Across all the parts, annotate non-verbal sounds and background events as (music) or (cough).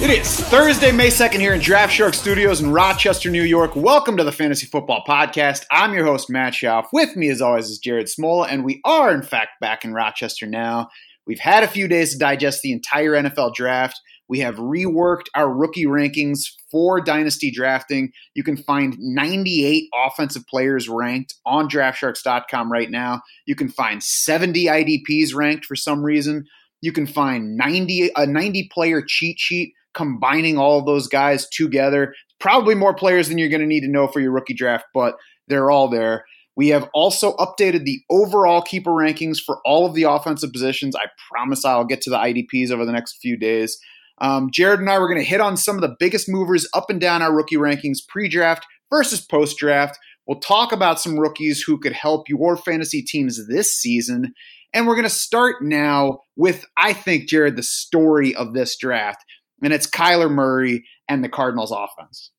It is Thursday, May 2nd here in Draft Shark Studios in Rochester, New York. Welcome to the Fantasy Football Podcast. I'm your host, Matt Schauf. With me, as always, is Jared Smola, and we are, in fact, back in Rochester now. We've had a few days to digest the entire NFL draft. We have reworked our rookie rankings for dynasty drafting. You can find 98 offensive players ranked on draftsharks.com right now. You can find 70 IDPs ranked for some reason. You can find 90 a 90 player cheat sheet combining all of those guys together. Probably more players than you're going to need to know for your rookie draft, but they're all there. We have also updated the overall keeper rankings for all of the offensive positions. I promise I'll get to the IDPs over the next few days. Um, Jared and I were going to hit on some of the biggest movers up and down our rookie rankings pre draft versus post draft. We'll talk about some rookies who could help your fantasy teams this season. And we're going to start now with, I think, Jared, the story of this draft. And it's Kyler Murray and the Cardinals offense.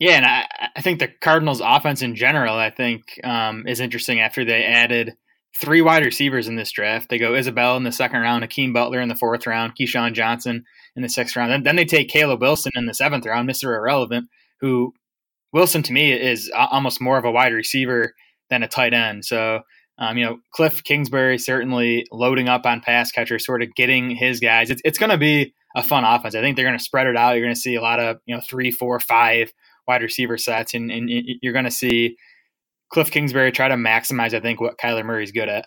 Yeah, and I, I think the Cardinals offense in general, I think, um, is interesting after they added three wide receivers in this draft. They go Isabel in the second round, Hakeem Butler in the fourth round, KeeSean Johnson in the sixth round. Then they take Caleb Wilson in the seventh round, Mr. Irrelevant, who Wilson to me is almost more of a wide receiver than a tight end. So, um, you know, Cliff Kingsbury certainly loading up on pass catchers, sort of getting his guys. It's, it's going to be a fun offense. I think they're going to spread it out. You're going to see a lot of, you know, three, four, five wide receiver sets, and, and you're going to see Cliff Kingsbury try to maximize, I think, what Kyler Murray's good at.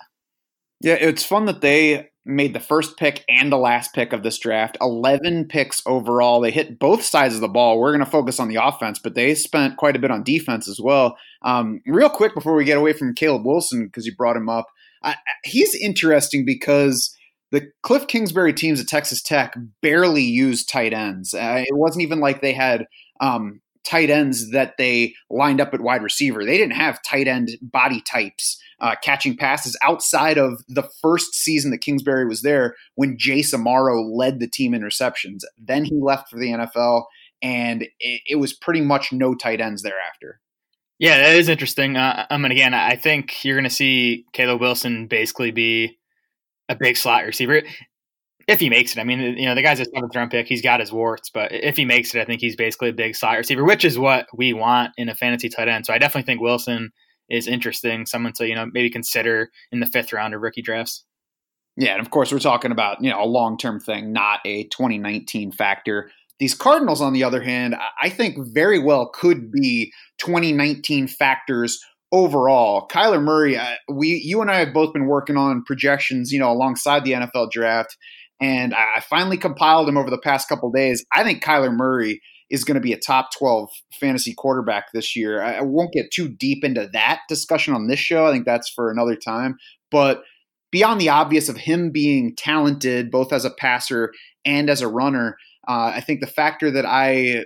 Yeah, it's fun that they made the first pick and the last pick of this draft. 11 picks overall. They hit both sides of the ball. We're going to focus on the offense, but they spent quite a bit on defense as well. Um, real quick before we get away from Caleb Wilson, because you brought him up, he's interesting because the Cliff Kingsbury teams at Texas Tech barely used tight ends. Uh, it wasn't even like they had um, tight ends that they lined up at wide receiver. They didn't have tight end body types uh, catching passes outside of the first season that Kingsbury was there when Jace Amaro led the team in receptions. Then he left for the NFL, and it, it was pretty much no tight ends thereafter. Yeah, that is interesting. Uh, I mean, again, I think you're going to see Caleb Wilson basically be a big slot receiver if he makes it. I mean, you know, the guy's a seventh round pick. He's got his warts, but if he makes it, I think he's basically a big slot receiver, which is what we want in a fantasy tight end. So I definitely think Wilson is interesting, someone to, you know, maybe consider in the fifth round of rookie drafts. Yeah, and of course we're talking about, you know, a long-term thing, not a 2019 factor. These Cardinals, on the other hand, I think very well could be 2019 factors overall. Kyler Murray, we, you and I have both been working on projections, you know, alongside the NFL draft, and I finally compiled him over the past couple days. I think Kyler Murray is going to be a top 12 fantasy quarterback this year. I won't get too deep into that discussion on this show. I think that's for another time. But beyond the obvious of him being talented, both as a passer and as a runner, uh, I think the factor that I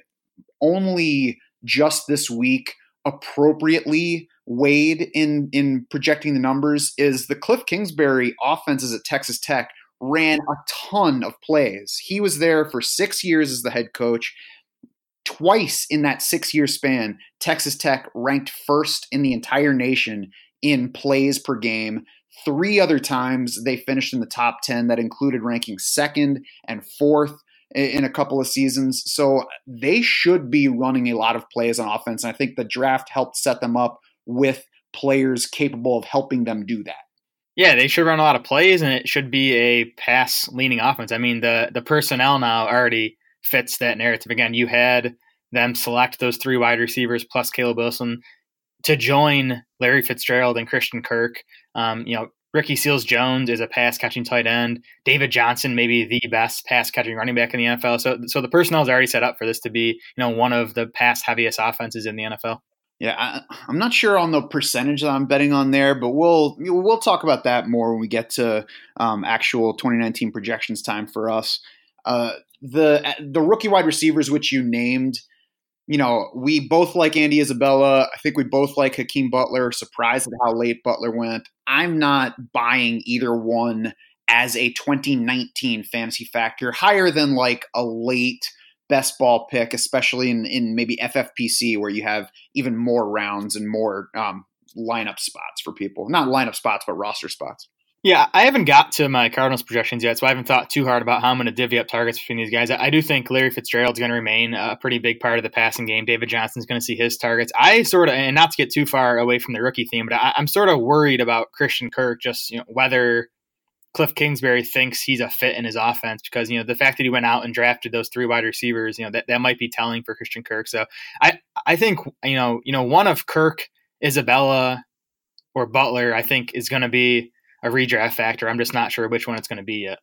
only just this week appropriately weighed in in projecting the numbers is the Cliff Kingsbury offenses at Texas Tech ran a ton of plays. He was there for six years as the head coach. Twice in that six year span, Texas Tech ranked first in the entire nation in plays per game. Three other times they finished in the top 10, that included ranking second and fourth in a couple of seasons. So they should be running a lot of plays on offense. And I think the draft helped set them up with players capable of helping them do that. Yeah, they should run a lot of plays, and it should be a pass leaning offense. I mean, the the personnel now already fits that narrative. Again, you had them select those three wide receivers plus Caleb Wilson to join Larry Fitzgerald and Christian Kirk. Um, you know, Ricky Seals Jones is a pass catching tight end. David Johnson, maybe the best pass catching running back in the NFL. So, so the personnel is already set up for this to be, you know, one of the pass heaviest offenses in the NFL. Yeah, I, am not sure on the percentage that I'm betting on there, but we'll we'll talk about that more when we get to um, actual 2019 projections time for us. Uh, the the rookie wide receivers which you named, you know, we both like Andy Isabella. I think we both like Hakeem Butler. Surprised at how late Butler went. I'm not buying either one as a 2019 fantasy factor higher than like a late best ball pick, especially in, in maybe FFPC where you have even more rounds and more um, lineup spots for people. Not lineup spots, but roster spots. Yeah, I haven't got to my Cardinals projections yet, so I haven't thought too hard about how I'm going to divvy up targets between these guys. I do think Larry Fitzgerald's going to remain a pretty big part of the passing game. David Johnson's going to see his targets. I sort of, and not to get too far away from the rookie theme, but I, am sort of worried about Christian Kirk, just you know whether Cliff Kingsbury thinks he's a fit in his offense because you know the fact that he went out and drafted those three wide receivers, you know that, that might be telling for Christian Kirk. So I I think you know you know one of Kirk, Isabella, or Butler, I think is going to be a redraft factor. I'm just not sure which one it's going to be yet.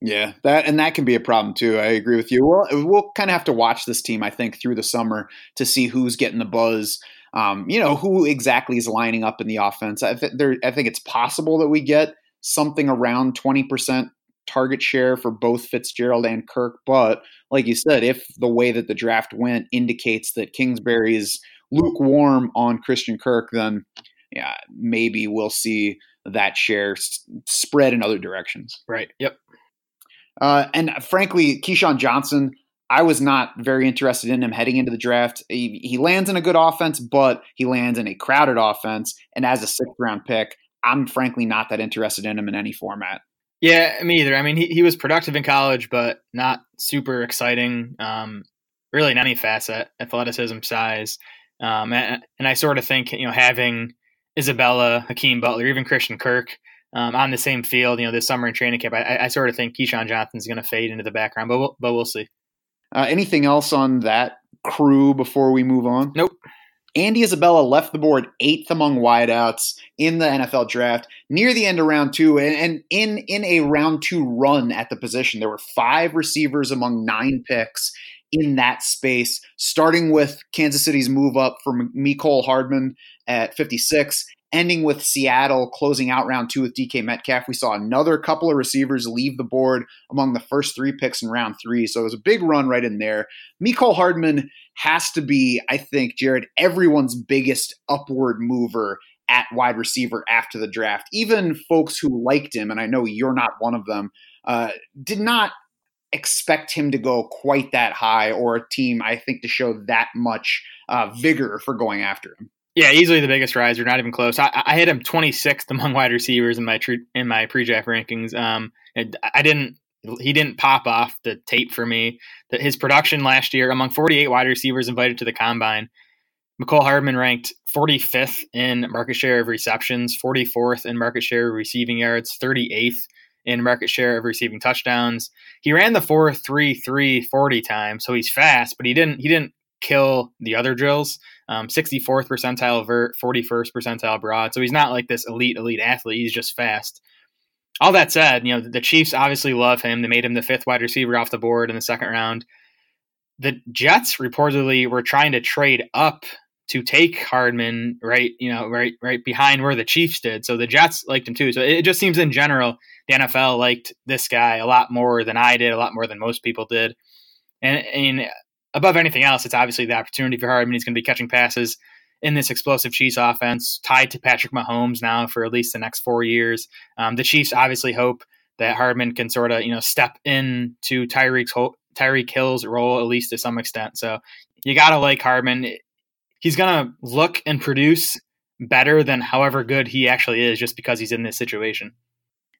Yeah, that and that can be a problem too. I agree with you. We'll we'll kind of have to watch this team, I think, through the summer to see who's getting the buzz. Um, you know, who exactly is lining up in the offense. I, th- there, I think it's possible that we get something around 20% target share for both Fitzgerald and Kirk. But like you said, if the way that the draft went indicates that Kingsbury is lukewarm on Christian Kirk, then yeah, maybe we'll see that share s- spread in other directions. Right. Yep. Uh, and frankly, KeeSean Johnson, I was not very interested in him heading into the draft. He, he lands in a good offense, but he lands in a crowded offense. And as a sixth round pick, I'm frankly not that interested in him in any format. Yeah, me either. I mean, he, he was productive in college, but not super exciting, um, really in any facet, athleticism, size. Um, and, and, I sort of think, you know, having Isabella, Hakeem Butler, even Christian Kirk um, on the same field, you know, this summer in training camp, I, I sort of think KeeSean Johnson's going to fade into the background, but we'll, but we'll see. Uh, anything else on that crew before we move on? Nope. Andy Isabella left the board eighth among wideouts in the NFL draft near the end of round two. And, in, in a round two run at the position, there were five receivers among nine picks in that space, starting with Kansas City's move up from Mecole Hardman at 56 ending with Seattle closing out round two with DK Metcalf. We saw another couple of receivers leave the board among the first three picks in round three. So it was a big run right in there. Mecole Hardman has to be, I think, Jared, everyone's biggest upward mover at wide receiver after the draft. Even folks who liked him, and I know you're not one of them, uh, did not expect him to go quite that high or a team, I think, to show that much uh, vigor for going after him. Yeah, easily the biggest riser, not even close. I, I had him 26th among wide receivers in my in my pre-draft rankings. Um, I didn't he didn't pop off the tape for me. That his production last year among 48 wide receivers invited to the combine, Mecole Hardman ranked 45th in market share of receptions, 44th in market share of receiving yards, 38th in market share of receiving touchdowns. He ran the 4.33 40 times, so he's fast, but he didn't he didn't kill the other drills. Um, 64th percentile vert, 41st percentile broad. So he's not like this elite, elite athlete. He's just fast. All that said, you know, the Chiefs obviously love him. They made him the fifth wide receiver off the board in the second round. The Jets reportedly were trying to trade up to take Hardman right, you know, right, right behind where the Chiefs did. So the Jets liked him too. So it just seems in general the NFL liked this guy a lot more than I did, a lot more than most people did. And, and above anything else, it's obviously the opportunity for Hardman. He's going to be catching passes in this explosive Chiefs offense, tied to Patrick Mahomes now for at least the next four years. Um, the Chiefs obviously hope that Hardman can sort of you know step into Tyreek's Tyreek Hill's role at least to some extent. So you gotta like Hardman. He's gonna look and produce better than however good he actually is, just because he's in this situation.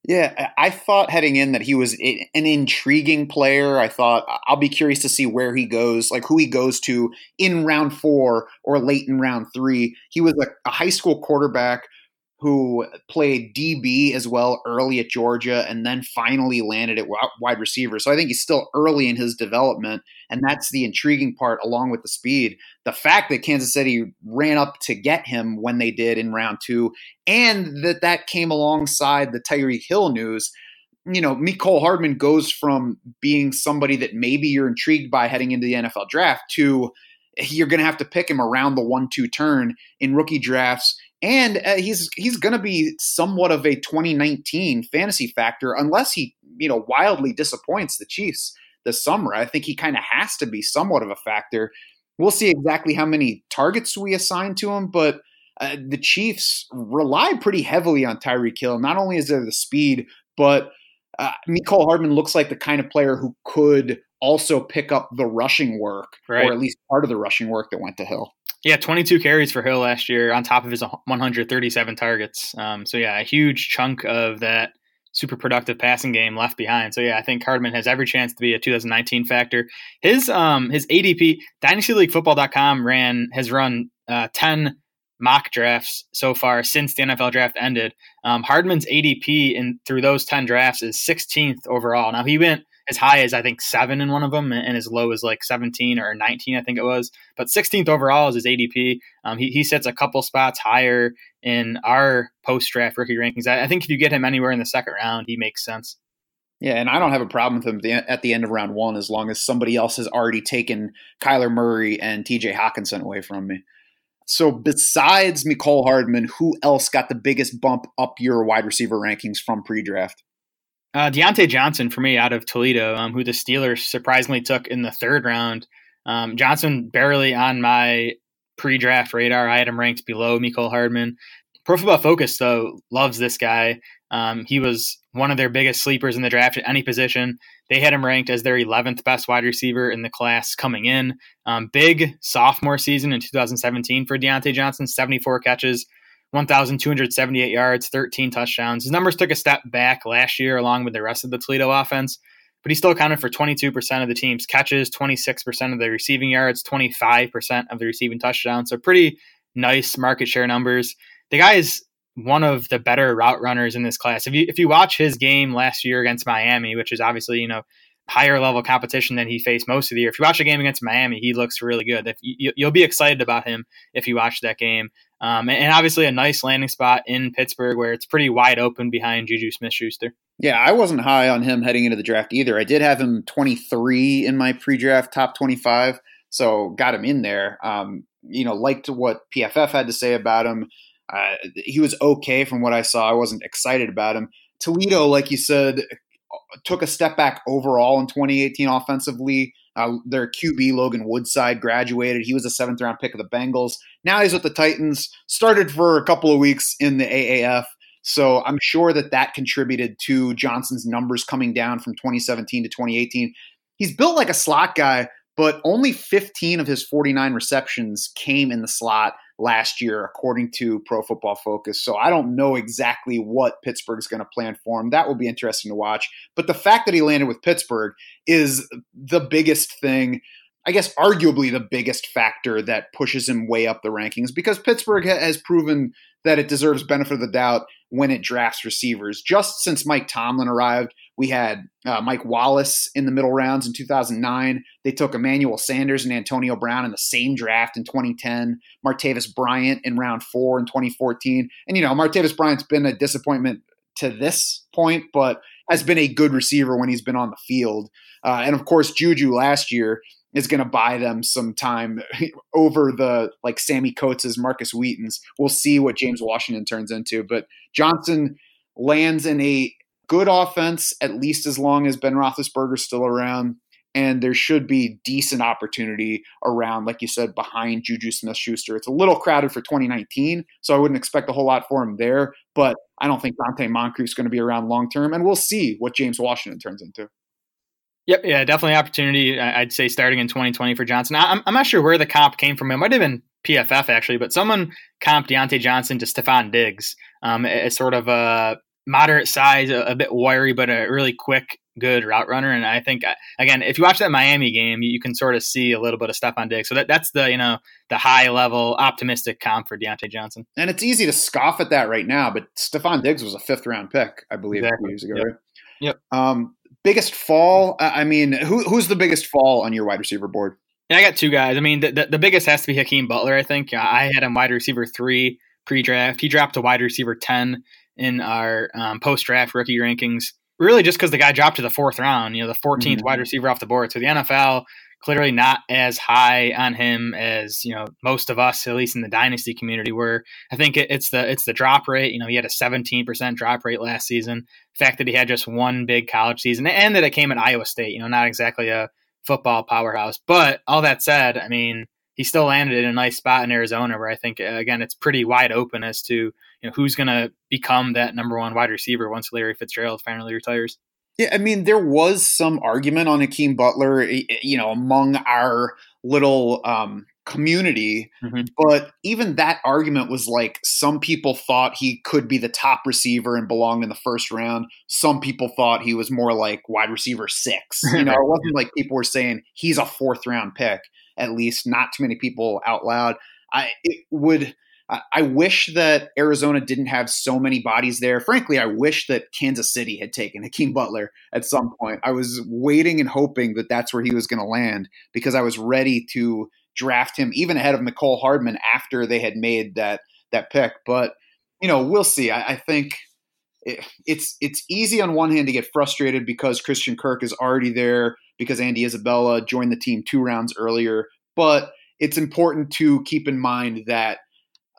Yeah, I thought heading in that he was an intriguing player. I thought I'll be curious to see where he goes, like who he goes to in round four or late in round three. He was a, a high school quarterback who played DB as well early at Georgia and then finally landed at wide receiver. So I think he's still early in his development. And that's the intriguing part, along with the speed. The fact that Kansas City ran up to get him when they did in round two, and that that came alongside the Tyreek Hill news. You know, Mecole Hardman goes from being somebody that maybe you're intrigued by heading into the NFL draft to you're going to have to pick him around the one two turn in rookie drafts and uh, he's he's going to be somewhat of a 2019 fantasy factor unless he you know wildly disappoints the Chiefs this summer. I think he kind of has to be somewhat of a factor. We'll see exactly how many targets we assign to him, but uh, the Chiefs rely pretty heavily on Tyreek Hill. Not only is there the speed, but uh, Mecole Hardman looks like the kind of player who could also pick up the rushing work, Right. or at least part of the rushing work that went to Hill. Yeah, 22 carries for Hill last year on top of his 137 targets. Um, so yeah, a huge chunk of that super productive passing game left behind. So yeah, I think Hardman has every chance to be a 2019 factor. His um his ADP DynastyLeagueFootball.com ran has run uh, 10 mock drafts so far since the NFL draft ended. Um, Hardman's ADP in through those 10 drafts is 16th overall. Now he went as high as I think seven in one of them, and as low as like 17 or 19, I think it was. But 16th overall is his ADP. Um, he, he sits a couple spots higher in our post draft rookie rankings. I, I think if you get him anywhere in the second round, he makes sense. Yeah, and I don't have a problem with him at the- end of round one as long as somebody else has already taken Kyler Murray and TJ Hockenson away from me. So besides Mecole Hardman, who else got the biggest bump up your wide receiver rankings from pre-draft? Uh, Diontae Johnson for me out of Toledo, um, who the Steelers surprisingly took in the third round. Um, Johnson barely on my pre-draft radar. I had him ranked below Mecole Hardman. Pro Football Focus though loves this guy. Um, he was one of their biggest sleepers in the draft at any position. They had him ranked as their 11th best wide receiver in the class coming in. Um, big sophomore season in 2017 for Diontae Johnson, 74 catches, 1,278 yards, 13 touchdowns. His numbers took a step back last year, along with the rest of the Toledo offense, but he still accounted for 22% of the team's catches, 26% of the receiving yards, 25% of the receiving touchdowns. So pretty nice market share numbers. The guy is one of the better route runners in this class. If you if you watch his game last year against Miami, which is obviously you know higher level competition than he faced most of the year. If you watch a game against Miami, he looks really good. If you, you'll be excited about him if you watch that game. Um, and, obviously a nice landing spot in Pittsburgh where it's pretty wide open behind Juju Smith-Schuster. Yeah, I wasn't high on him heading into the draft either. I did have him 23 in my pre-draft top 25, so got him in there. Um, you know, liked what PFF had to say about him. Uh, he was okay from what I saw. I wasn't excited about him. Toledo, like you said, took a step back overall in 2018 offensively. Uh, their QB Logan Woodside graduated. He was a seventh round pick of the Bengals. Now he's with the Titans. Started for a couple of weeks in the AAF. So I'm sure that that contributed to Johnson's numbers coming down from 2017 to 2018. He's built like a slot guy, but only 15 of his 49 receptions came in the slot last year, according to Pro Football Focus. So I don't know exactly what Pittsburgh's going to plan for him. That will be interesting to watch. But the fact that he landed with Pittsburgh is the biggest thing. I guess arguably the biggest factor that pushes him way up the rankings because Pittsburgh has proven that it deserves benefit of the doubt when it drafts receivers. Just since Mike Tomlin arrived, we had uh, Mike Wallace in the middle rounds in 2009. They took Emmanuel Sanders and Antonio Brown in the same draft in 2010. Martavis Bryant in round four in 2014. And, you know, Martavis Bryant's been a disappointment to this point, but has been a good receiver when he's been on the field. Uh, and of course, Juju last year is going to buy them some time (laughs) over the like Sammie Coates's, Markus Wheaton's. We'll see what James Washington turns into, but Johnson lands in a good offense at least as long as Ben Roethlisberger's still around, and there should be decent opportunity around, like you said, behind Juju Smith-Schuster. It's a little crowded for 2019, so I wouldn't expect a whole lot for him there, but I don't think Donte Moncrief's going to be around long term, and we'll see what James Washington turns into. Yep, yeah, definitely opportunity. I'd say starting in 2020 for Johnson. I'm, I'm not sure where the comp came from. It might have been PFF actually, but someone comped Diontae Johnson to Stefon Diggs um, as sort of a moderate size, a, a, bit wiry, but a really quick, good route runner. And I think again, if you watch that Miami game, you can sort of see a little bit of Stefon Diggs. So that, that's the you know the high level optimistic comp for Diontae Johnson. And it's easy to scoff at that right now, but Stefon Diggs was a fifth round pick, I believe, exactly. years ago. Yep. Right? Yep. Um, biggest fall? I mean, who, who's the biggest fall on your wide receiver board? Yeah, I got two guys. I mean, the, the, the, biggest has to be Hakeem Butler, I think. I had him wide receiver three pre draft. He dropped to wide receiver 10 in our um, post draft rookie rankings, really just because the guy dropped to the fourth round, you know, the 14th mm-hmm. wide receiver off the board. So the NFL clearly not as high on him as you know most of us, at least in the dynasty community. Were I think it, it's the it's the drop rate. You know, he had a 17% drop rate last season. The fact that he had just one big college season, and that it came at Iowa State. You know, not exactly a football powerhouse. But all that said, I mean, he still landed in a nice spot in Arizona, where I think again it's pretty wide open as to you know who's going to become that number one wide receiver once Larry Fitzgerald finally retires. Yeah, I mean, there was some argument on Hakeem Butler, you know, among our little um, community. Mm-hmm. But even that argument was like some people thought he could be the top receiver and belonged in the first round. Some people thought he was more like wide receiver six. (laughs) You know, it wasn't like people were saying he's a fourth round pick, at least not too many people out loud. I it would I wish that Arizona didn't have so many bodies there. Frankly, I wish that Kansas City had taken Hakeem Butler at some point. I was waiting and hoping that that's where he was going to land because I was ready to draft him even ahead of Mecole Hardman after they had made that that pick. But you know, we'll see. I, I think it, it's it's easy on one hand to get frustrated because Christian Kirk is already there because Andy Isabella joined the team two rounds earlier. But it's important to keep in mind that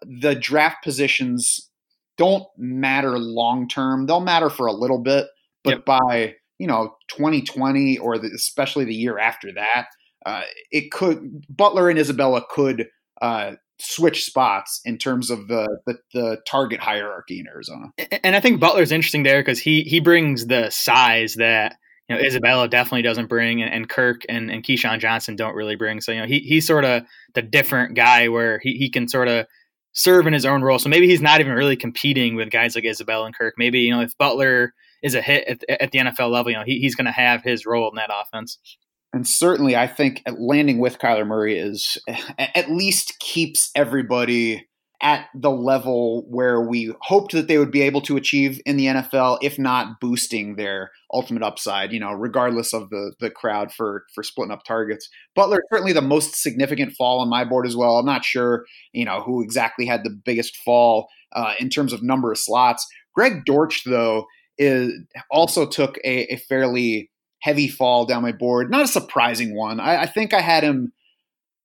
the draft positions don't matter long term. They'll matter for a little bit, but yep. by you know 2020 or the, especially the year after that, uh, it could Butler and Isabella could uh, switch spots in terms of the, the, the target hierarchy in Arizona. And I think Butler's interesting there because he he brings the size that you know Isabella definitely doesn't bring, and, and Kirk and, and KeeSean Johnson don't really bring. So you know he he's sort of the different guy where he he can sort of serve in his own role. So maybe he's not even really competing with guys like Isabel and Kirk. Maybe, you know, if Butler is a hit at, at the NFL level, you know, he, he's going to have his role in that offense. And certainly, I think landing with Kyler Murray is at least keeps everybody at the level where we hoped that they would be able to achieve in the NFL, if not boosting their ultimate upside, you know, regardless of the the crowd for for splitting up targets. Butler certainly the most significant fall on my board as well. I'm not sure, you know, who exactly had the biggest fall uh, in terms of number of slots. Greg Dortch, though, is also took a, a fairly heavy fall down my board. Not a surprising one. I, I think I had him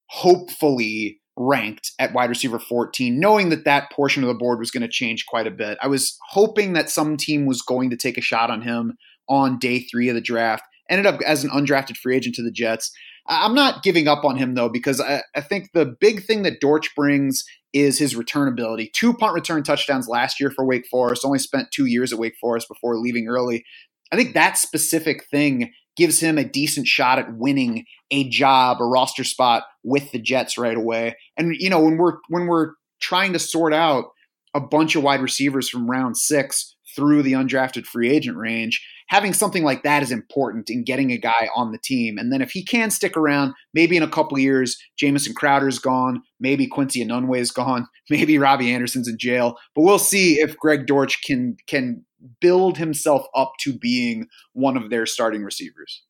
hopefully ranked at wide receiver 14, knowing that that portion of the board was going to change quite a bit. I was hoping that some team was going to take a shot on him on day three of the draft. Ended up as an undrafted free agent to the Jets. I'm not giving up on him though, because I, I think the big thing that Dortch brings is his return ability. Two punt return touchdowns last year for Wake Forest, only spent two years at Wake Forest before leaving early. I think that specific thing gives him a decent shot at winning a job, a roster spot with the Jets right away. And you know, when we're when we're trying to sort out a bunch of wide receivers from round 6 through the undrafted free agent range, having something like that is important in getting a guy on the team. And then if he can stick around, maybe in a couple years, Jamison Crowder's gone, maybe Quincy Enunwa's gone, (laughs) maybe Robbie Anderson's in jail. But we'll see if Greg Dortch can can build himself up to being one of their starting receivers.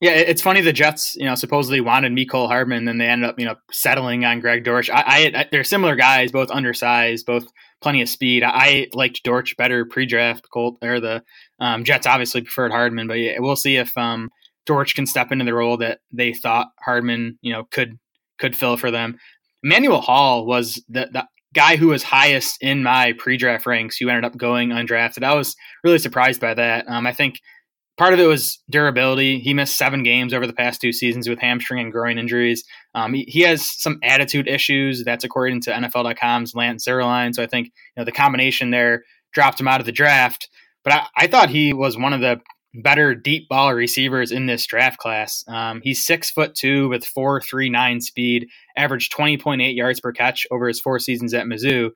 Yeah, it's funny. The Jets, you know, supposedly wanted Mecole Hardman, then they ended up, you know, settling on Greg Dortch. I, I, I they're similar guys, both undersized, both plenty of speed. I liked Dortch better pre-draft. Colt or the um, Jets obviously preferred Hardman, but yeah, we'll see if um, can step into the role that they thought Hardman, you know, could could fill for them. Emmanuel Hall was the, the guy who was highest in my pre-draft ranks who ended up going undrafted. I was really surprised by that. Um, I think part of it was durability. He missed seven games over the past two seasons with hamstring and groin injuries. Um, he, he, has some attitude issues. That's according to NFL.com's Lance Zierlein. So I think you know the combination there dropped him out of the draft. But I, I thought he was one of the better deep ball receivers in this draft class. Um, he's six foot two with four three nine speed, averaged twenty point eight yards per catch over his four seasons at Mizzou,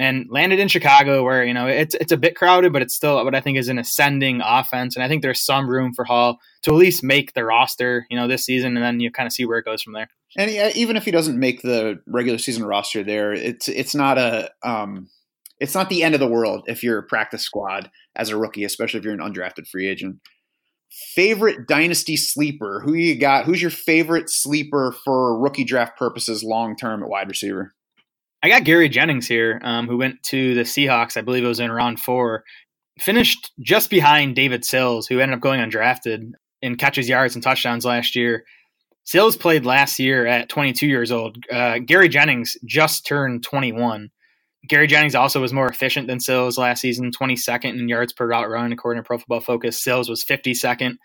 and landed in Chicago, where you know it's it's a bit crowded, but it's still what I think is an ascending offense, and I think there's some room for Hall to at least make the roster, you know, this season, and then you kind of see where it goes from there. And even if he doesn't make the regular season roster, there, it's it's not a um, it's not the end of the world if you're a practice squad as a rookie, especially if you're an undrafted free agent. Favorite dynasty sleeper? Who you got? Who's your favorite sleeper for rookie draft purposes long term at wide receiver? I got Gary Jennings here, um, who went to the Seahawks. I believe it was in round four. Finished just behind David Sills, who ended up going undrafted in catches, yards, and touchdowns last year. Sills played last year at 22 years old. Uh, Gary Jennings just turned 21. Gary Jennings also was more efficient than Sills last season, 22nd in yards per route run, according to Pro Football Focus. Sills was 52nd.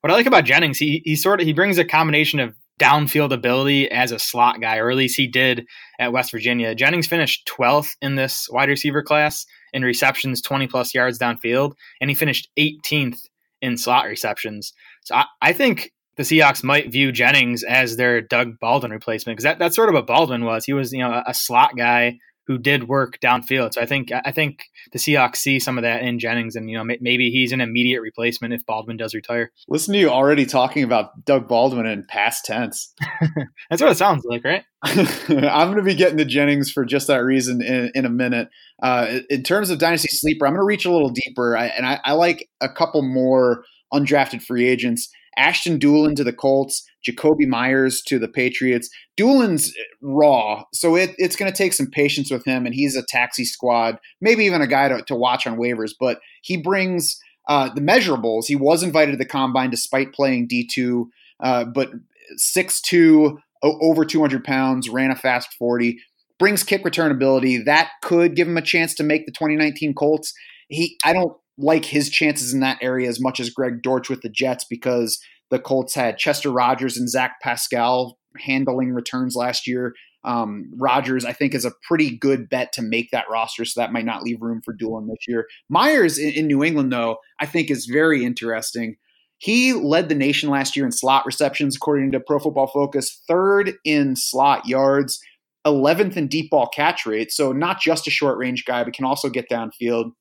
What I like about Jennings, he he sort of he brings a combination of downfield ability as a slot guy, or at least he did at West Virginia. Jennings finished 12th in this wide receiver class in receptions, 20 plus yards downfield, and he finished 18th in slot receptions. So I, I think the Seahawks might view Jennings as their Doug Baldwin replacement because that, that's sort of what Baldwin was. He was, you know, a, a slot guy who did work downfield. So I think I think the Seahawks see some of that in Jennings, and you know maybe he's an immediate replacement if Baldwin does retire. Listen to you already talking about Doug Baldwin in past tense. (laughs) (laughs) That's what it sounds like, right? (laughs) I'm going to be getting to Jennings for just that reason in, in a minute. Uh, in terms of dynasty sleeper, I'm going to reach a little deeper, I, and I, I like a couple more undrafted free agents. Ashton Dulin to the Colts, Jakobi Meyers to the Patriots. Dulin's raw, so it, it's going to take some patience with him, and he's a taxi squad, maybe even a guy to, to watch on waivers, but he brings uh, the measurables. He was invited to the combine despite playing D2, uh, but 6'2, over 200 pounds, ran a fast 40, brings kick return ability. That could give him a chance to make the 2019 Colts. He, I don't like his chances in that area as much as Greg Dortch with the Jets because the Colts had Chester Rogers and Zach Pascal handling returns last year. Um, Rogers, I think, is a pretty good bet to make that roster, so that might not leave room for Dulin this year. Meyers in, in New England, though, I think is very interesting. He led the nation last year in slot receptions, according to Pro Football Focus, third in slot yards, 11th in deep ball catch rate. So, not just a short range guy, but can also get downfield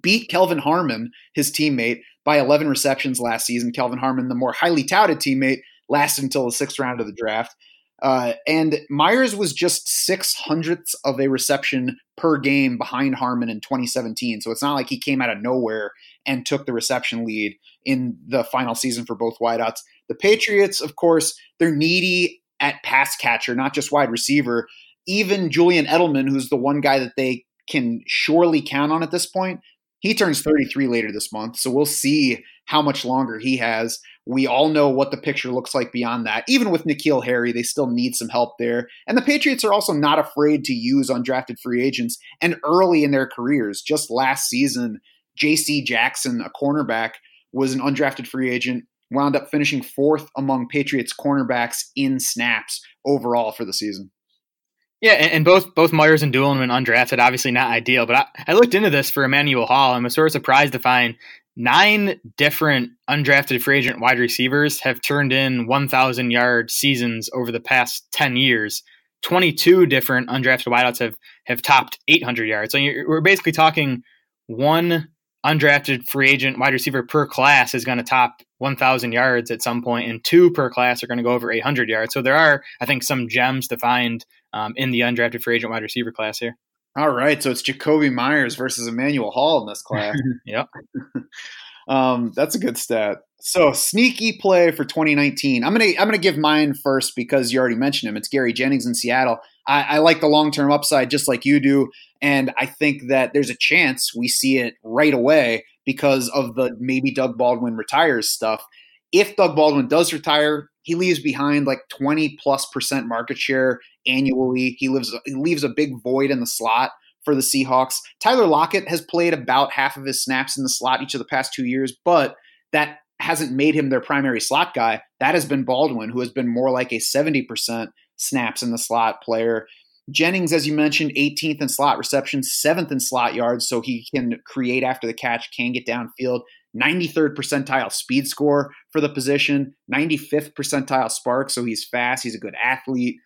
beat Kelvin Harmon, his teammate, by 11 receptions last season. Kelvin Harmon, the more highly touted teammate, lasted until the sixth round of the draft. Uh, and Meyers was just six hundredths of a reception per game behind Harmon in 2017. So it's not like he came out of nowhere and took the reception lead in the final season for both wideouts. The Patriots, of course, they're needy at pass catcher, not just wide receiver. Even Julian Edelman, who's the one guy that they can surely count on at this point, he turns 33 later this month, so we'll see how much longer he has. We all know what the picture looks like beyond that. Even with N'Keal Harry, they still need some help there. And the Patriots are also not afraid to use undrafted free agents and early in their careers. Just last season, J.C. Jackson, a cornerback, was an undrafted free agent, wound up finishing fourth among Patriots cornerbacks in snaps overall for the season. Yeah, and, both both Meyers and Dulin went undrafted. Obviously, not ideal, but I, I, looked into this for Emmanuel Hall and was sort of surprised to find nine different undrafted free agent wide receivers have turned in 1,000 yard seasons over the past 10 years. 22 different undrafted wideouts have have topped 800 yards. So we're basically talking one undrafted free agent wide receiver per class is going to top 1,000 yards at some point, and two per class are going to go over 800 yards. So there are, I think, some gems to find um, in the undrafted free agent wide receiver class here. All right, so it's Jakobi Meyers versus Emmanuel Hall in this (laughs) class. yep, (laughs) um, that's a good stat. So sneaky play for 2019. I'm gonna I'm gonna give mine first because you already mentioned him. It's Gary Jennings in Seattle. I, I like the long term upside just like you do, and I think that there's a chance we see it right away because of the maybe Doug Baldwin retires stuff. If Doug Baldwin does retire, he leaves behind like 20 plus percent market share annually. He lives he leaves a big void in the slot for the Seahawks. Tyler Lockett has played about half of his snaps in the slot each of the past two years, but that hasn't made him their primary slot guy. That has been Baldwin, who has been more like a 70% snaps in the slot player. Jennings, as you mentioned, 18th in slot receptions, 7th in slot yards, so he can create after the catch, can get downfield. 93rd percentile speed score for the position, 95th percentile SPARQ, so he's fast, he's a good athlete.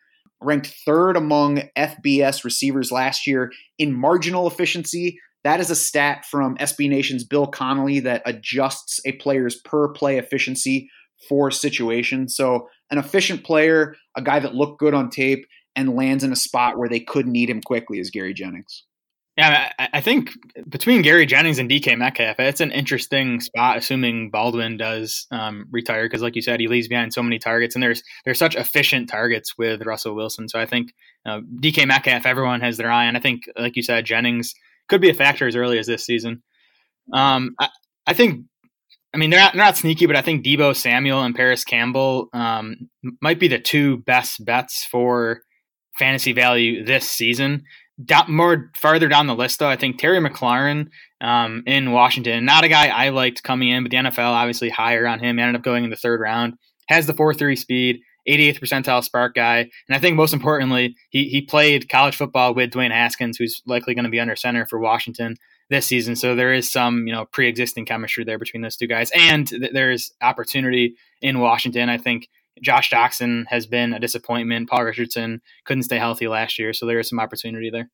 Ranked third among FBS receivers last year in marginal efficiency. That is a stat from SB Nation's Bill Connolly that adjusts a player's per play efficiency for situation. So, an efficient player, a guy that looked good on tape and lands in a spot where they could need him quickly is Gary Jennings. Yeah, I think between Gary Jennings and DK Metcalf, it's an interesting spot. Assuming Baldwin does um, retire, because like you said, he leaves behind so many targets, and there's there's such efficient targets with Russell Wilson. So I think uh, DK Metcalf, everyone has their eye on. I think, like you said, Jennings could be a factor as early as this season. Um, I, I think I mean, they're not, they're not sneaky, but I think Deebo Samuel and Parris Campbell um, might be the two best bets for fantasy value this season more farther down the list, though, I think Terry McLaurin um, in Washington, not a guy I liked coming in, but the NFL obviously higher on him. Ended up going in the third round. Has the four three speed, 88th percentile SPARQ guy, and I think most importantly, he he played college football with Dwayne Haskins, who's likely going to be under center for Washington. this season. So there is some, you know, pre-existing chemistry there between those two guys, and th- there's opportunity in Washington. I think Josh Doctson has been a disappointment. Paul Richardson couldn't stay healthy last year, so there is some opportunity there.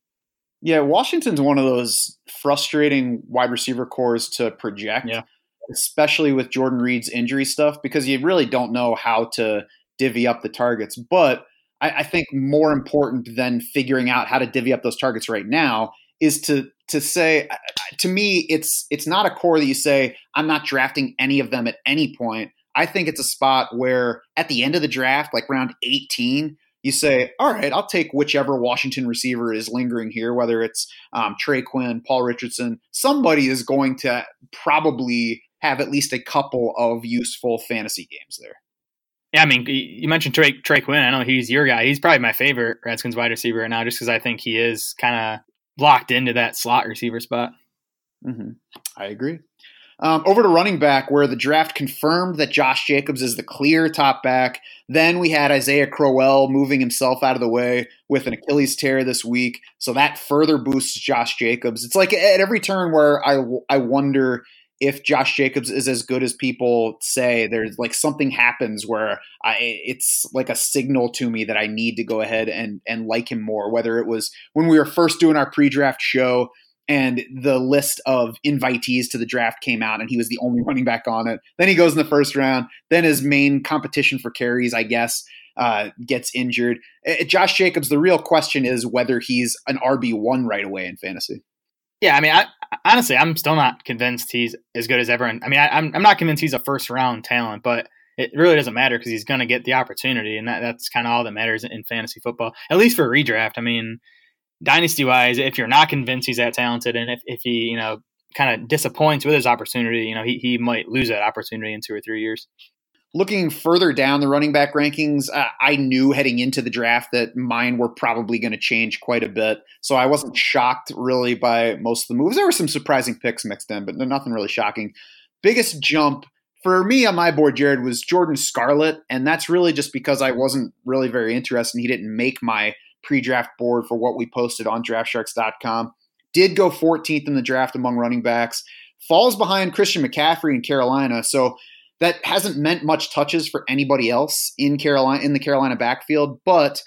Yeah, Washington's one of those frustrating wide receiver corps to project, yeah. especially with Jordan Reed's injury stuff, because you really don't know how to divvy up the targets. But I, I think more important than figuring out how to divvy up those targets right now is to to say to me it's it's not a core that you say I'm not drafting any of them at any point. I think it's a spot where at the end of the draft, like round 18, you say, all right, I'll take whichever Washington receiver is lingering here, whether it's um, Trey Quinn, Paul Richardson. Somebody is going to probably have at least a couple of useful fantasy games there. Yeah, I mean, you mentioned Trey, Trey Quinn. I know he's your guy. He's probably my favorite Redskins wide receiver right now, just because I think he is kind of locked into that slot receiver spot. Mm-hmm. I agree. Um, over to running back, where the draft confirmed that Josh Jacobs is the clear top back. Then we had Isaiah Crowell moving himself out of the way with an Achilles tear this week. So that further boosts Josh Jacobs. It's like at every turn where I, I wonder if Josh Jacobs is as good as people say, there's like something happens where I, it's like a signal to me that I need to go ahead and, and like him more. Whether it was when we were first doing our pre draft show and the list of invitees to the draft came out and he was the only (laughs) running back on it. Then he goes in the first round. Then his main competition for carries, I guess, uh, gets injured. Uh, Josh Jacobs, the real question is whether he's an RB1 right away in fantasy. Yeah, I mean, I, honestly, I'm still not convinced he's as good as ever. I mean, I, am I'm, I'm not convinced he's a first round talent, but it really doesn't matter because he's going to get the opportunity, and that, that's kind of all that matters in, in fantasy football, at least for redraft. I mean, dynasty wise, if you're not convinced he's that talented, and if, if he, you know, kind of disappoints with his opportunity, you know, he, he might lose that opportunity in two or three years. Looking further down the running back rankings, uh, I knew heading into the draft that mine were probably going to change quite a bit. So I wasn't shocked really by most of the moves. There were some surprising picks mixed in, but nothing really shocking. Biggest jump for me on my board, Jared, was Jordan Scarlett. And that's really just because I wasn't really very interested. He didn't make my pre-draft board for what we posted on draftsharks.com. Did go 14th in the draft among running backs. Falls behind Christian McCaffrey in Carolina. So that hasn't meant much touches for anybody else in Carolina in the Carolina backfield. But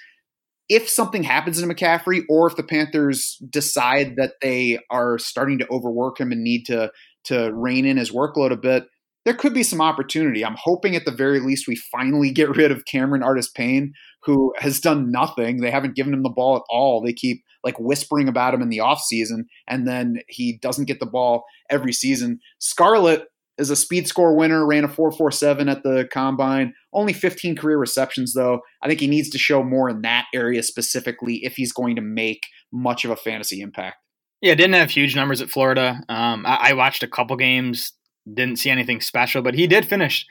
if something happens to McCaffrey, or if the Panthers decide that they are starting to overwork him and need to to rein in his workload a bit, there could be some opportunity. I'm hoping at the very least we finally get rid of Cameron Artis Payne, who has done nothing. They haven't given him the ball at all. They keep like whispering about him in the offseason, and then he doesn't get the ball every season. Scarlett is a speed score winner, ran a 447 at the combine. Only 15 career receptions, though. I think he needs to show more in that area specifically if he's going to make much of a fantasy impact. Yeah, didn't have huge numbers at Florida. Um, I, I watched a couple games didn't see anything special, but he did finish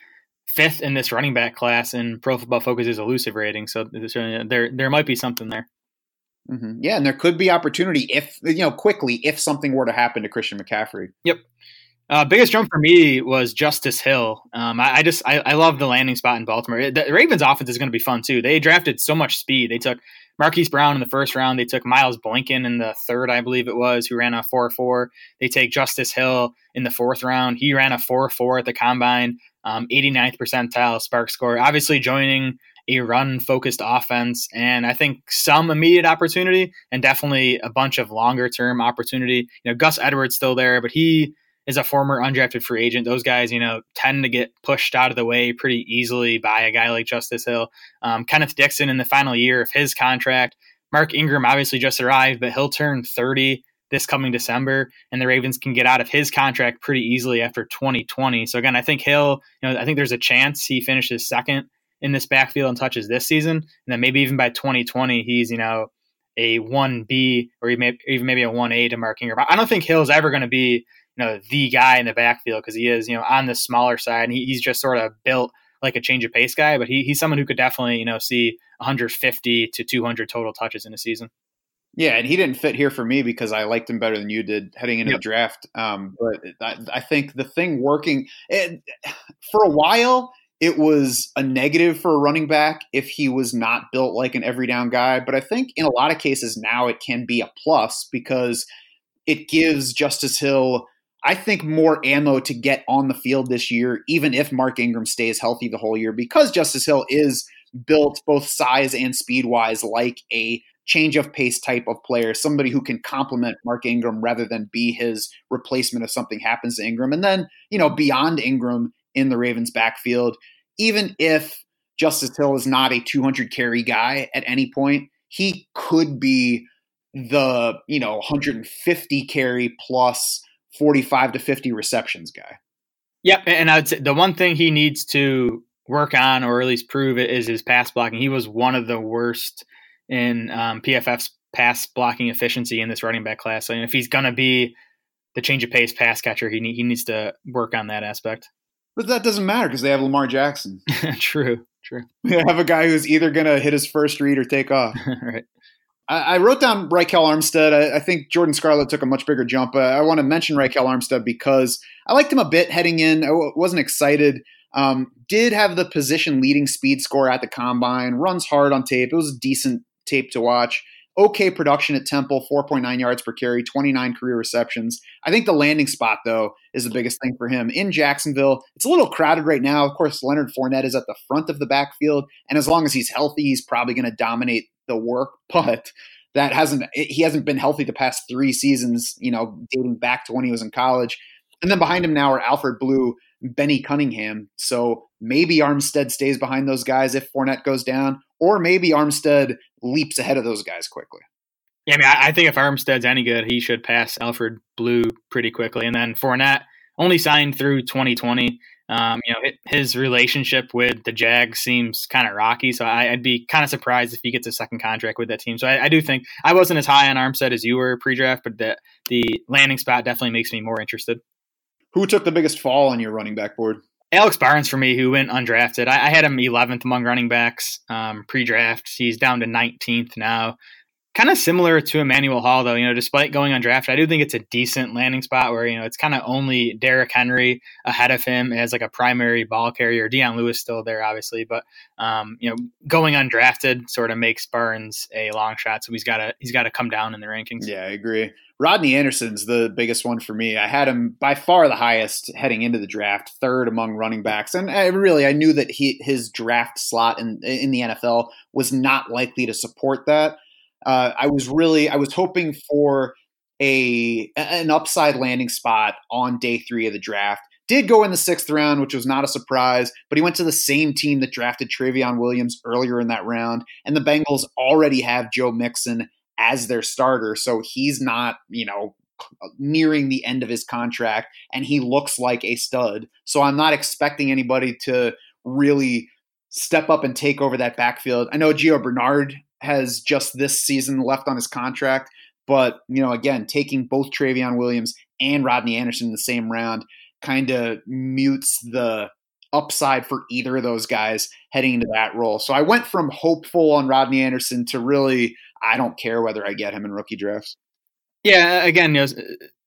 fifth in this running back class in Pro Football Focus's elusive rating. So there there might be something there. Mm-hmm. Yeah, and there could be opportunity if you know quickly if something were to happen to Christian McCaffrey. Yep. Uh, biggest jump for me was Justice Hill. Um, I, I, just I, I, love the landing spot in Baltimore. The Ravens offense is going to be fun too. They drafted so much speed. They took Marquise Brown in the first round. They took Miles Boykin in the third, I believe it was, who ran a 4 4. They take Justice Hill in the fourth round. He ran a 4 4 at the combine, um, 89th percentile SPARQ score. Obviously, joining a run focused offense, and I think some immediate opportunity and definitely a bunch of longer term opportunity. You know, Gus Edwards still there, but he is a former undrafted free agent. Those guys, you know, tend to get pushed out of the way pretty easily by a guy like Justice Hill. Um, Kenneth Dixon in the final year of his contract. Mark Ingram obviously just arrived, but he'll turn 30 this coming December, and the Ravens can get out of his contract pretty easily after 2020. So again, I think he'll, you know, I think there's a chance he finishes second in this backfield and touches this season, and then maybe even by 2020 he's, you know, a 1B or even maybe a 1A to Mark Ingram. I don't think Hill's ever going to be you know the guy in the backfield because he is you know on the smaller side and he, he's just sort of built like a change of pace guy, but he, he's someone who could definitely you know see 150 to 200 total touches in a season. Yeah, and he didn't fit here for me because I liked him better than you did heading into yep. the draft. Um, but I, I, think the thing working it, for a while, it was a negative for a running back if he was not built like an every down guy. But I think in a lot of cases now it can be a plus because it gives Justice Hill, I think, more ammo to get on the field this year, even if Mark Ingram stays healthy the whole year, because Justice Hill is built both size and speed wise like a change of pace type of player, somebody who can complement Mark Ingram rather than be his replacement if something happens to Ingram. And then, you know, beyond Ingram in the Ravens backfield, even if Justice Hill is not a 200 carry guy at any point, he could be the, you know, 150 carry plus 45 to 50 receptions guy. Yep. And I would say the one thing he needs to work on or at least prove it is his pass blocking. He was one of the worst in um, PFF's pass blocking efficiency in this running back class. I mean, if he's going to be the change of pace pass catcher, he, he needs to work on that aspect. But that doesn't matter because they have Lamar Jackson. (laughs) true, true. (laughs) They have a guy who's either going to hit his first read or take off. (laughs) right. I, I, wrote down Ryquell Armstead. I, I, think Jordan Scarlett took a much bigger jump. Uh, I want to mention Ryquell Armstead because I liked him a bit heading in. I w- wasn't excited. Um, did have the position leading speed score at the combine, runs hard on tape. It was a decent tape to watch. Okay production at Temple, 4.9 yards per carry, 29 career receptions. I think the landing spot, though, is the biggest thing for him. In Jacksonville, it's a little crowded right now. Of course, Leonard Fournette is at the front of the backfield, and as long as he's healthy, he's probably going to dominate the work. (laughs) But that hasn't he hasn't been healthy the past three seasons, you know, dating back to when he was in college. And then behind him now are Alfred Blue, Benny Cunningham. So maybe Armstead stays behind those guys if Fournette goes down, or maybe Armstead leaps ahead of those guys quickly. Yeah, I mean, I think if Armstead's any good, he should pass Alfred Blue pretty quickly. And then Fournette only signed through 2020. Um, you know, his relationship with the Jags seems kind of rocky, so I, would be kind of surprised if he gets a second contract with that team. So I, I, do think I wasn't as high on Armstead as you were pre-draft, but the the landing spot definitely makes me more interested. Who took the biggest fall on your running back board? Alex Barnes for me, who went undrafted. I, I had him 11th among running backs um, pre-draft. He's down to 19th now. Kind of similar to Emmanuel Hall, though. You know, despite going undrafted, I do think it's a decent landing spot where you know it's kind of only Derrick Henry ahead of him as like a primary ball carrier. Dion Lewis still there, obviously, but um, you know, going undrafted sort of makes Barnes a long shot. So he's got to he's got to come down in the rankings. Yeah, I agree. Rodney Anderson's the biggest one for me. I had him by far the highest heading into the draft, third among running backs, and I really I knew that he his draft slot in in the NFL was not likely to support that. Uh, I was really I was hoping for a an upside landing spot on day three of the draft. Did go in the sixth round, which was not a surprise, but he went to the same team that drafted Trayveon Williams earlier in that round. And the Bengals already have Joe Mixon as their starter. So he's not, you know, nearing the end of his contract and he looks like a stud. So I'm not expecting anybody to really step up and take over that backfield. I know Gio Bernard has just this season left on his contract, but you know, again, taking both Trayveon Williams and Rodney Anderson in the same round kind of mutes the upside for either of those guys heading into that role. So I went from hopeful on Rodney Anderson to really I don't care whether I get him in rookie drafts. Yeah, again, you know,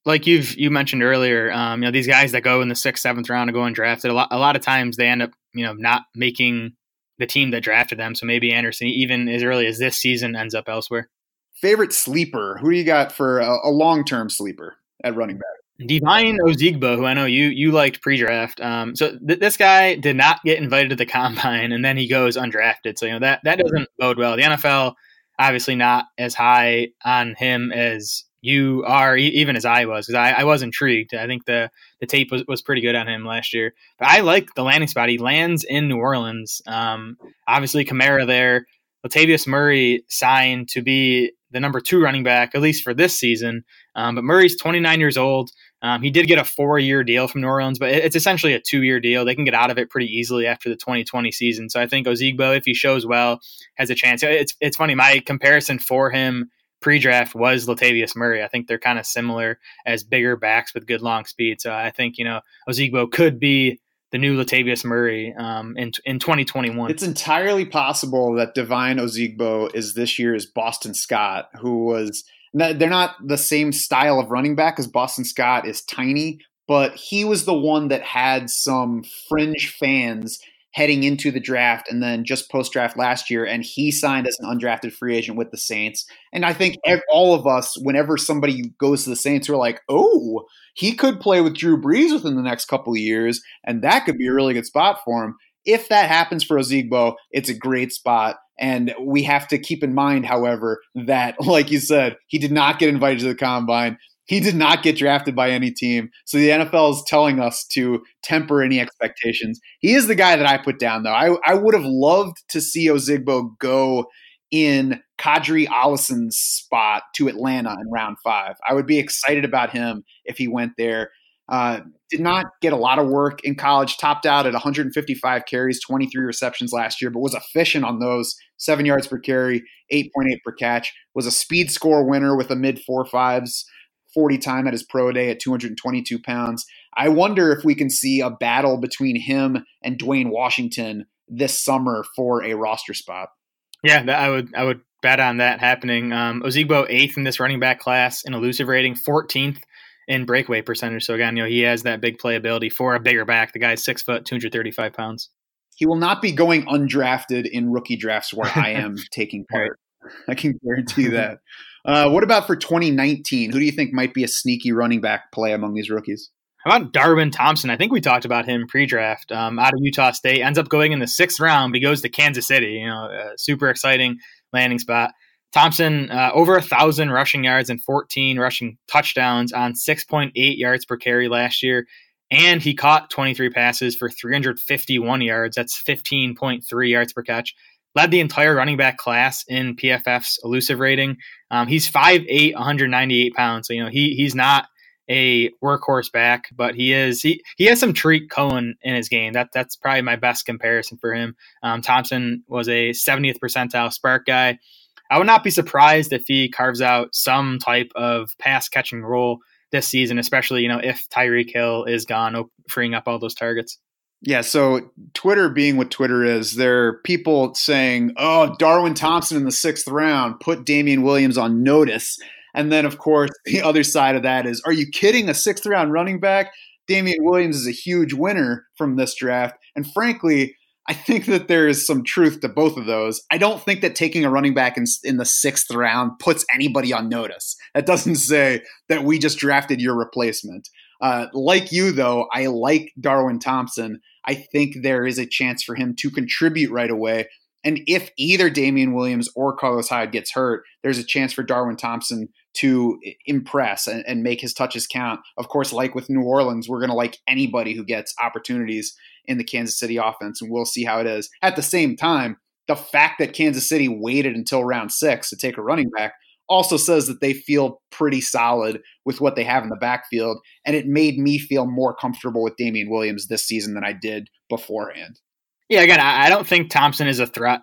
like you've you mentioned earlier, um, you know, these guys that go in the sixth, seventh round to go undrafted, a lot, a lot of times they end up, you know, not making the team that drafted them. So maybe Anderson, even as early as this season, ends up elsewhere. Favorite sleeper? Who do you got for a, a long term sleeper at running back? Devine Ozigbo, who I know you you liked pre-draft. Um, so th- this guy did not get invited to the (laughs) combine, and then he goes undrafted. So you know that that doesn't bode well. The NFL obviously not as high on him as you are, even as I was, because I, I, was intrigued. I think the the tape was, was pretty good on him last year. But I like the landing spot. He lands in New Orleans. Um, obviously, Kamara there. Latavius Murray signed to be the number two running back, at least for this season. Um, but Murray's 29 years old. Um, he did get a four year deal from New Orleans, but it's essentially a two year deal. They can get out of it pretty easily after the 2020 season. So I think Ozigbo, if he shows well, has a chance. It's, it's funny. My comparison for him pre draft was Latavius Murray. I think they're kind of similar as bigger backs with good long speed. So I think, you know, Ozigbo could be the new Latavius Murray um, in in 2021. It's entirely possible that Devine Ozigbo is this year's Boston Scott, who was they're not the same style of running back as Boston Scott is tiny, but he was the one that had some fringe fans heading into the draft and then just post draft last year. And he signed as an undrafted free agent with the Saints. And I think all of us, whenever somebody goes to the Saints, we're like, oh, he could play with Drew Brees within the next couple of years. And that could be a really good spot for him. If that happens for Ozigbo, it's a great spot. And we have to keep in mind, however, that, like you said, he did not get invited to the combine. He did not get drafted by any team. So the NFL is telling us to temper any expectations. He is the guy that I put down, though. I, I would have loved to see Ozigbo go in Qadree Ollison's spot to Atlanta in round five. I would be excited about him if he went there. Uh, did not get a lot of work in college, topped out at 155 carries, 23 receptions last year, but was efficient on those. Seven yards per carry, 8.8 per catch. Was a speed score winner with a mid four fives 40 time at his pro day at 222 pounds. I wonder if we can see a battle between him and Dwayne Washington this summer for a roster spot. Yeah, I would I would bet on that happening. Um, Ozigbo eighth in this running back class in elusive rating, 14th in breakaway percentage. So again, you know he has that big playability for a bigger back. The guy's six foot, 235 pounds. He will not be going undrafted in rookie drafts where I (laughs) am taking part. I can guarantee (laughs) that. Uh, what about for 2019? Who do you think might be a sneaky running back play among these rookies? How about Darwin Thompson? I think we talked about him pre-draft um, out of Utah State. Ends up going in the sixth round, but he goes to Kansas City. You know, super exciting landing spot. Thompson uh, over a thousand rushing yards and 14 rushing touchdowns on 6.8 yards per carry last year, and he caught 23 passes for 351 yards. That's 15.3 yards per catch led the entire running back class in PFF's elusive rating. Um, he's 5'8", 198 pounds. So, you know, he he's not a workhorse back, but he is he he has some Tarik Cohen in his game. That that's probably my best comparison for him. Um, Thompson was a 70th percentile SPARQ guy. I would not be surprised if he carves out some type of pass catching role this season, especially you know if Tyreek Hill is gone, freeing up all those targets. Yeah, so Twitter being what Twitter is, there are people saying, oh, Darwin Thompson in the sixth round put Damien Williams on notice. And then, of course, (laughs) the other side of that is, are you kidding? A sixth round running back? Damien Williams is a huge winner from this draft. And frankly, I think that there is some truth to both of those. I don't think that taking a running back in, in the sixth round puts anybody on notice. That doesn't say that we just drafted your replacement. Uh, like you, though, I like Darwin Thompson. I think there is a chance for him to contribute right away. And if either Damien Williams or Carlos Hyde gets hurt, there's a chance for Darwin Thompson to impress and, and make his touches count. Of course, like with New Orleans, we're going to like anybody who gets opportunities in the Kansas City offense, and we'll see how it is. At the same time, the fact that Kansas City waited until round six to take a running back also says that they feel pretty solid with what they have in the backfield. And it made me feel more comfortable with Damien Williams this season than I did beforehand. Yeah, again, I don't think Thompson is a threat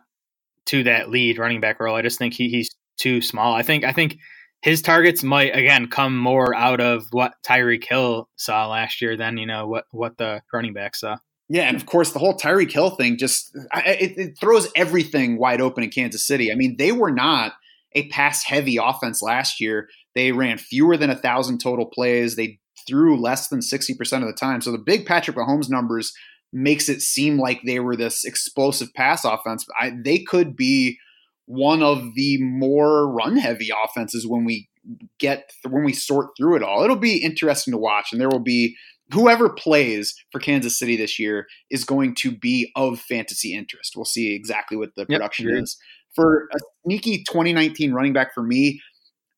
to that lead running back role. I just think he, he's too small. I think I think his targets might again come more out of what Tyreek Hill saw last year than you know what what the running back saw. Yeah, and of course the whole Tyreek Hill thing just it, it throws everything wide open in Kansas City. I mean, they were not a pass heavy offense last year. They ran fewer than a thousand total plays. They threw less than 60% of the time. So the big Patrick Mahomes numbers makes it seem like they were this explosive pass offense. I, they could be one of the more run heavy offenses when we get when we sort through it all. It'll be interesting to watch, and there will be whoever plays for Kansas City this year is going to be of fantasy interest. We'll see exactly what the production yep, is for a sneaky 2019 running back for me,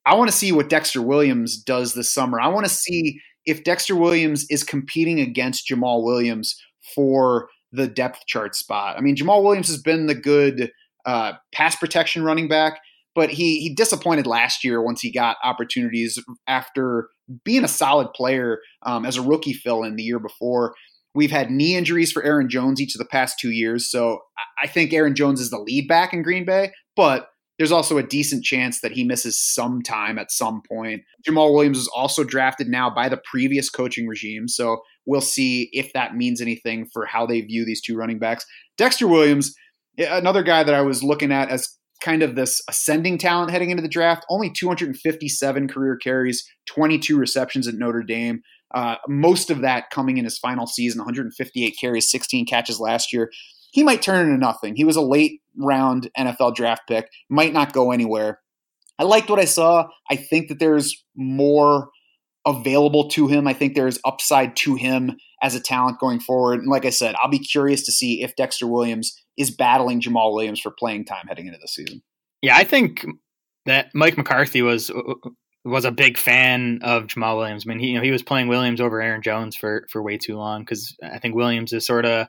I want to see what Dexter Williams does this summer. I want to see if Dexter Williams is competing against Jamaal Williams for the depth chart spot. I mean, Jamaal Williams has been the good uh, pass protection running back, but he he disappointed last year once he got opportunities after being a solid player um, as a rookie fill in the year before. We've had knee injuries for Aaron Jones each of the past two years. So I think Aaron Jones is the lead back in Green Bay, but there's also a decent chance that he misses some time at some point. Jamaal Williams is also drafted now by the previous coaching regime. So we'll see if that means anything for how they view these two running backs. Dexter Williams, another guy that I was looking at as kind of this ascending talent heading into the draft, only 257 career carries, 22 receptions at Notre Dame. Uh, most of that coming in his final season, 158 carries, 16 catches last year. he might turn into nothing. He was a late round NFL draft pick, might not go anywhere. I liked what I saw. I think that there's more available to him. I think there's upside to him as a talent going forward. And like I said, I'll be curious to see if Dexter Williams is battling Jamaal Williams for playing time heading into the season. Yeah, I think that Mike McCarthy was was a big fan of Jamaal Williams. I mean, he you know he was playing Williams over Aaron Jones for for way too long because I think Williams is sort of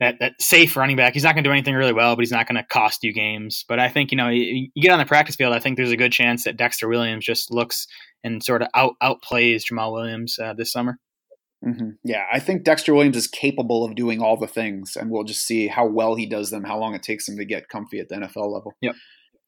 that that safe running back. He's not going to do anything really well, but he's not going to cost you games. But I think you know you, you, get on the practice field. I think there's a good chance that Dexter Williams just looks and sort of out outplays Jamaal Williams uh, this summer. Mm-hmm. Yeah, I think Dexter Williams is capable of doing all the things, and we'll just see how well he does them, how long it takes him to get comfy at the NFL level. Yep.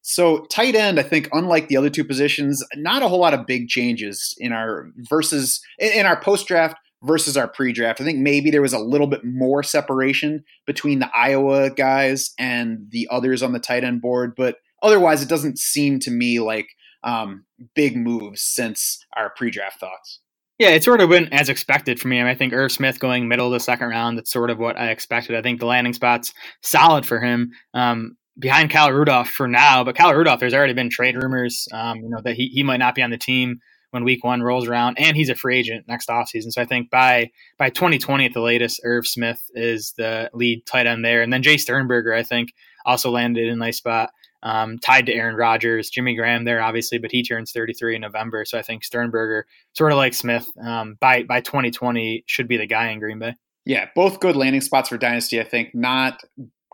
So tight end, I think, unlike the other two positions, not a whole lot of big changes in our versus in our post draft versus our pre-draft. I think maybe there was a little bit more separation between the Iowa guys and the others on the tight end board, but otherwise, it doesn't seem to me like um, big moves since our pre-draft thoughts. Yeah, it sort of went as expected for me. I, mean, I think Irv Smith going middle of the second round, that's sort of what I expected. I think the landing spot's solid for him. Um, behind Kyle Rudolph for now, but Kyle Rudolph, there's already been trade rumors, um, you know, that he, he might not be on the team when week one rolls around, and he's a free agent next offseason. So I think by by 2020 at the latest, Irv Smith is the lead tight end there. And then Jace Sternberger, I think, also landed in a nice spot, um, tied to Aaron Rodgers. Jimmy Graham there, obviously, but he turns 33 in November. So I think Sternberger, sort of like Smith, um, by, by 2020 should be the guy in Green Bay. Yeah, both good landing spots for Dynasty, I think. Not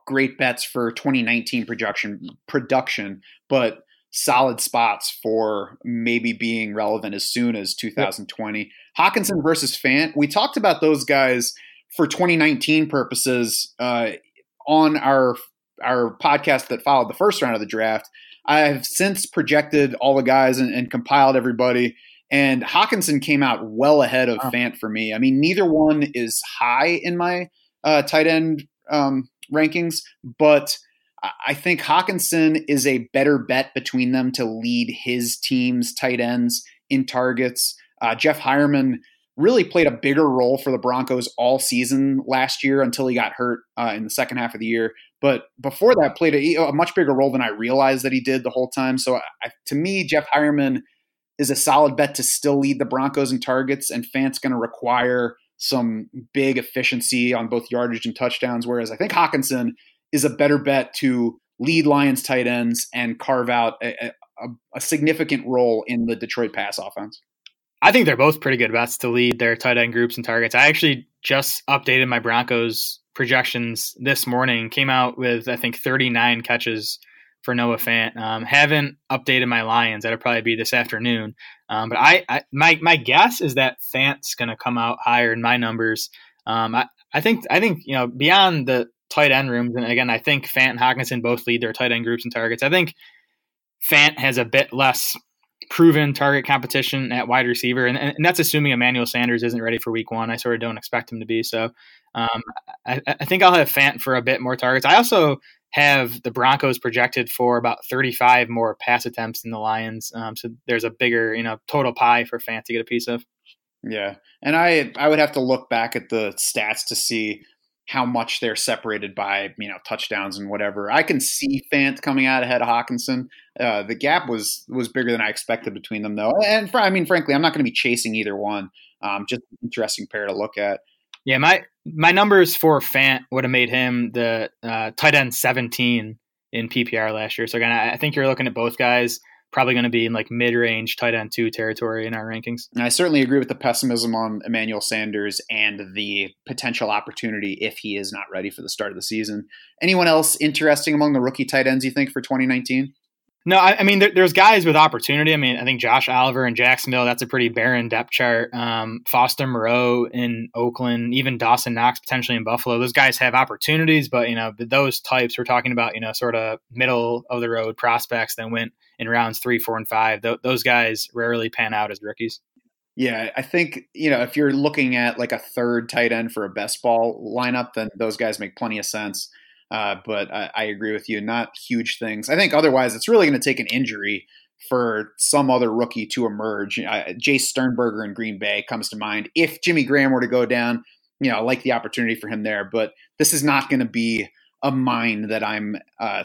great bets for 2019 production, production but solid spots for maybe being relevant as soon as 2020. Yep. Hockenson versus Fant. We talked about those guys for 2019 purposes uh, on our our podcast that followed the first round of the draft. I've since projected all the guys and, and compiled everybody, and Hockenson came out well ahead of wow. Fant for me. I mean, neither one is high in my uh, tight end um, rankings, but I think Hockenson is a better bet between them to lead his team's tight ends in targets. Uh, Jeff Heuerman really played a bigger role for the Broncos all season last year until he got hurt uh, in the second half of the year. But before that, played a, a, much bigger role than I realized that he did the whole time. So I, to me, Jeff Heuerman is a solid bet to still lead the Broncos in targets, and Fant's going to require some big efficiency on both yardage and touchdowns. Whereas I think Hockenson is a better bet to lead Lions tight ends and carve out a, a, a significant role in the Detroit pass offense. I think they're both pretty good bets to lead their tight end groups and targets. I actually just updated my Broncos projections this morning. Came out with I think 39 catches for Noah Fant. Um, haven't updated my Lions. That'll probably be this afternoon. Um, but I, I, my my guess is that Fant's going to come out higher in my numbers. Um, I, I think I think you know beyond the tight end rooms. And again, I think Fant and Hockenson both lead their tight end groups and targets. I think Fant has a bit less proven target competition at wide receiver, and, and that's assuming Emmanuel Sanders isn't ready for week one. I sort of don't expect him to be. So um, I, I, think I'll have Fant for a bit more targets. I also have the Broncos projected for about 35 more pass attempts than the Lions. Um, so there's a bigger, you know, total pie for Fant to get a piece of. Yeah, and I I would have to look back at the stats to see how much they're separated by you know touchdowns and whatever. I can see Fant coming out ahead of Hockenson. Uh, the gap was was bigger than I expected between them, though. And I mean, frankly, I'm not going to be chasing either one. Um, just an interesting pair to look at. Yeah, my my numbers for Fant would have made him the uh, tight end 17 in PPR last year. So again, I, think you're looking at both guys probably going to be in like mid-range tight end two territory in our rankings. And I certainly agree with the pessimism on Emmanuel Sanders and the potential opportunity if he is not ready for the start of the season. Anyone else interesting among the rookie tight ends you think for 2019? No, I, I mean there, there's guys with opportunity. I mean I think Josh Oliver in Jacksonville that's a pretty barren depth chart. Um, Foster Moreau in Oakland, even Dawson Knox potentially in Buffalo. Those guys have opportunities, but you know those types we're talking about, you know, sort of middle of the road prospects that went in rounds three, four, and five. Th- those guys rarely pan out as rookies. Yeah, I think you know if you're looking at like a third tight end for a best ball lineup, then those guys make plenty of sense. Uh, but I, I, agree with you, not huge things. I think otherwise, it's really going to take an injury for some other rookie to emerge. Uh, Jace Sternberger in Green Bay comes to mind. If Jimmy Graham were to go down, you know, I like the opportunity for him there. But this is not going to be a mine that I'm uh,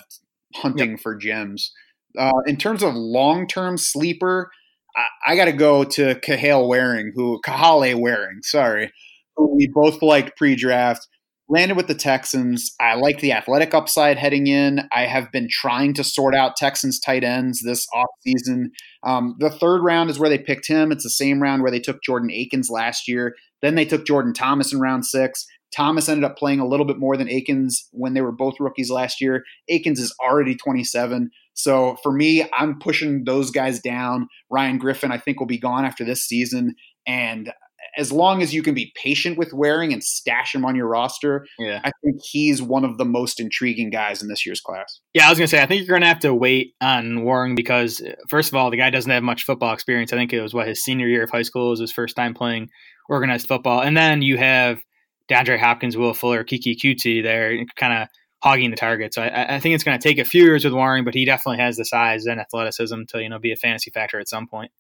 hunting for gems. Uh, in terms of long term sleeper, I, I got to go to Kahale Warring, who Kahale Warring, sorry, who we both liked pre draft. Landed with the Texans. I like the athletic upside heading in. I have been trying to sort out Texans tight ends this offseason. Um, the third round is where they picked him. It's the same round where they took Jordan Akins last year. Then they took Jordan Thomas in round six. Thomas ended up playing a little bit more than Akins when they were both rookies last year. Akins is already 27. So for me, I'm pushing those guys down. Ryan Griffin, I think, will be gone after this season. And as long as you can be patient with Warring and stash him on your roster, Yeah. I think he's one of the most intriguing guys in this year's class. Yeah, I was gonna say I think you're gonna have to wait on Warring because first of all, the guy doesn't have much football experience. I think it was what his senior year of high school was his first time playing organized football, and then you have DeAndre Hopkins, Will Fuller, Keke Coutee there, kind of hogging the target. So I, I think it's going to take a few years with Warring, but he definitely has the size and athleticism to you know be a fantasy factor at some point.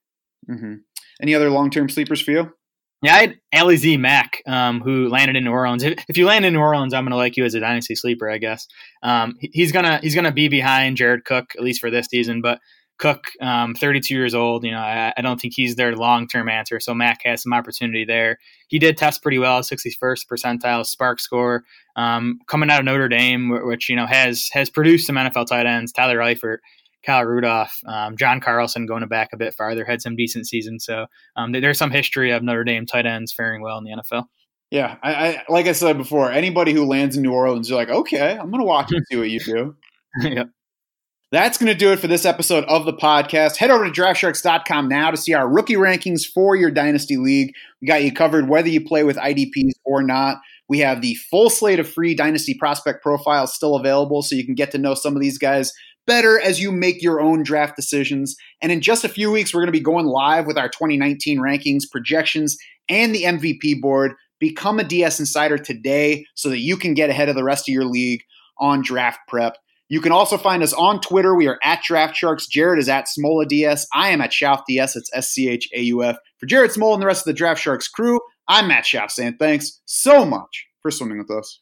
hmm Any other long term sleepers for you? Yeah, I had Alize Mack, um, who landed in New Orleans. If, if you land in New Orleans, I'm going to like you as a dynasty sleeper, I guess. Um, he- he's gonna he's gonna be behind Jared Cook at least for this season, but Cook, um, 32 years old, you know, I, I don't think he's their long term answer. So Mack has some opportunity there. He did test pretty well, 61st percentile SPARQ score, um, coming out of Notre Dame, which you know has has produced some NFL tight ends. Tyler Eifert. Kyle Rudolph, um, John Carlson going back a bit farther had some decent seasons. So um, there's some history of Notre Dame tight ends faring well in the NFL. Yeah, I, I like I said before, anybody who lands in New Orleans, you're like, okay, I'm gonna watch and see what you do. (laughs) yep. That's going to do it for this episode of the podcast. Head over to draftsharks.com now to see our rookie rankings for your Dynasty League. We got you covered whether you play with IDPs or not. We have the full slate of free Dynasty prospect profiles still available, so you can get to know some of these guys better as you make your own draft decisions. And in just a few weeks, we're going to be going live with our 2019 rankings, projections, and the MVP board. Become a DS Insider today so that you can get ahead of the rest of your league on draft prep. You can also find us on Twitter. We are at Draft Sharks. Jared is at Smola DS. I am at Schauf DS. It's S C H A U F. For Jared Smola and the rest of the Draft Sharks crew, I'm Matt Schauf saying thanks so much for swimming with us.